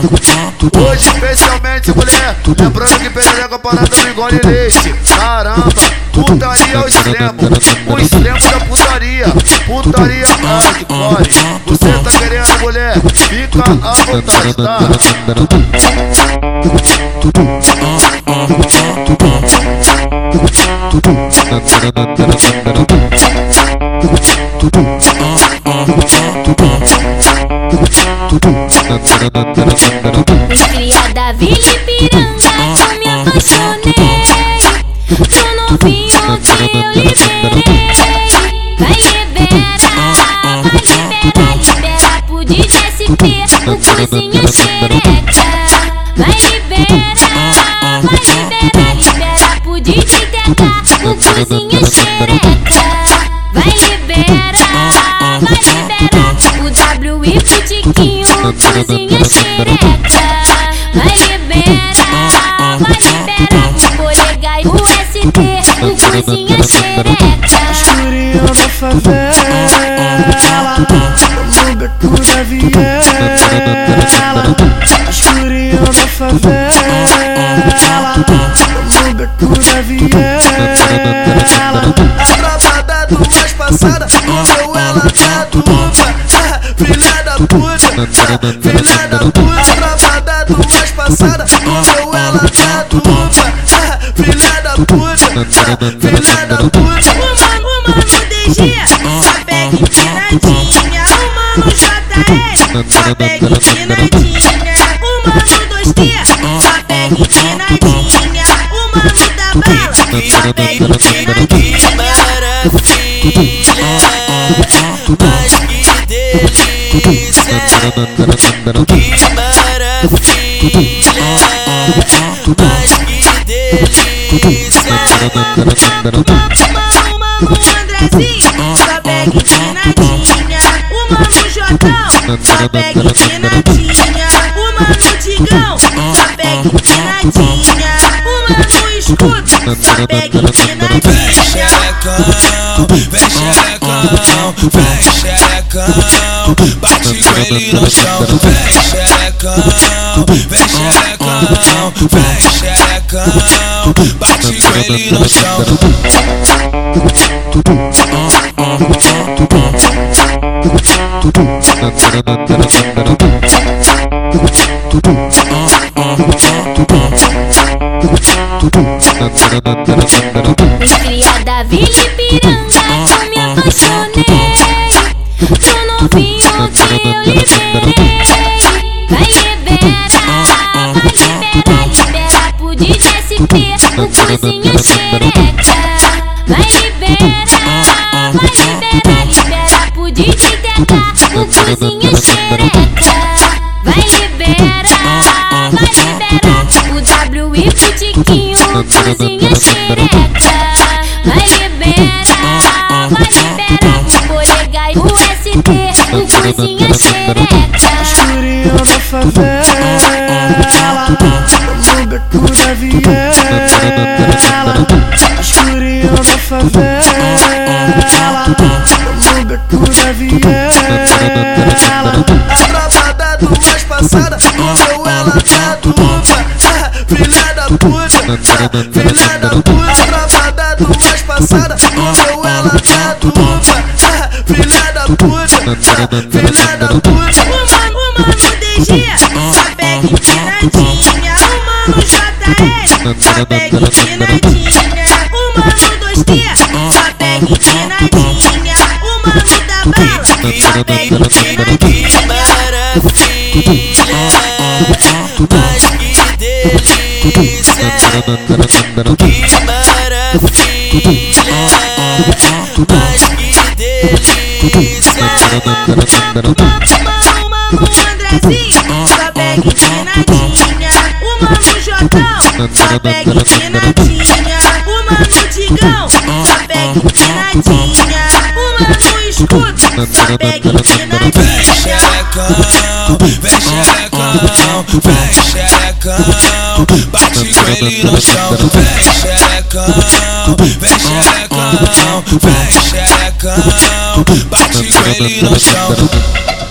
Hoje especialmente mulher Lembrando que perereca parada não engole leite. Caramba, putaria ao extremo. O extremo da putaria. Putaria hardcore. Você tá querendo mulher? Fica à vontade, tá? Criada Vila Ipiranga, eu me apaixonei Do novinho que eu liberei Vai liberar, vai liberar, libera pro DJ SP O cozinha xereca Vai liberar, vai liberar, libera pro DJ TK O cozinha xereca Cozinha xereca Vai liberar, vai liberar O Polega e o ST O cozinha xereca Escurinho da favela No beco da viela Escurinho da favela No beco da viela A tropa da duas passada Comeu ela na tuba ah, Filha puta Filha da puta A tropa da duas passada Comeu ela na tuba ah, Filha da puta Filha da puta O mano, o mano DG, só pega empinadinha. O mano JL, só pega empinadinha. O mano 2T, só pega empinadinha. O mano da bala, só pega empinadinha. Mas que delícia, que maravilha, mas que delícia. Mano Andrezinho, só pega empinadinha. O mano Jotão, só pega empinadinha. O mano Digão, só pega empinadinha. O mano Bate com ele no chão. Vem xerecão, vem xerecão, vem xerecão, bate com ele no chão. Criada novinho eu liberei Vai liberar, vai libera pro DJ SP O cozinha xereca Vai liberar, vai liberar, libera pro DJ TK O cozinha xereca Vai liberar, vai liberar O W e pro Tiquinho O cozinha xereca Vai liberar, vai liberar O Polega e o ST O cozinha xereca Escurinho da favela No beco da viela Escurinho da favela No beco da viela A tropa da duas passada Comeu ela na tuba ah, Filha da puta Filha da puta A tropa da duas passada Comeu ela na tuba Filha da puta O mano, DG, só pega empinadinha. O mano JL, só pega empinadinha. O mano 2T, só pega empinadinha. O mano da bala, só maravilha, que delícia, que maravilha, mano Andrezinho, só pega empinadinha. O mano Jotão, só pega empinadinha. O mano Digão, só pega empinadinha. O mano Escudo, só pega Vem empinadinha. xerecão, vem xerecão, vem xerecão, bate com ele no chão. Vem xerecão, vem xerecão, vem xerecão, bate com ele no chão.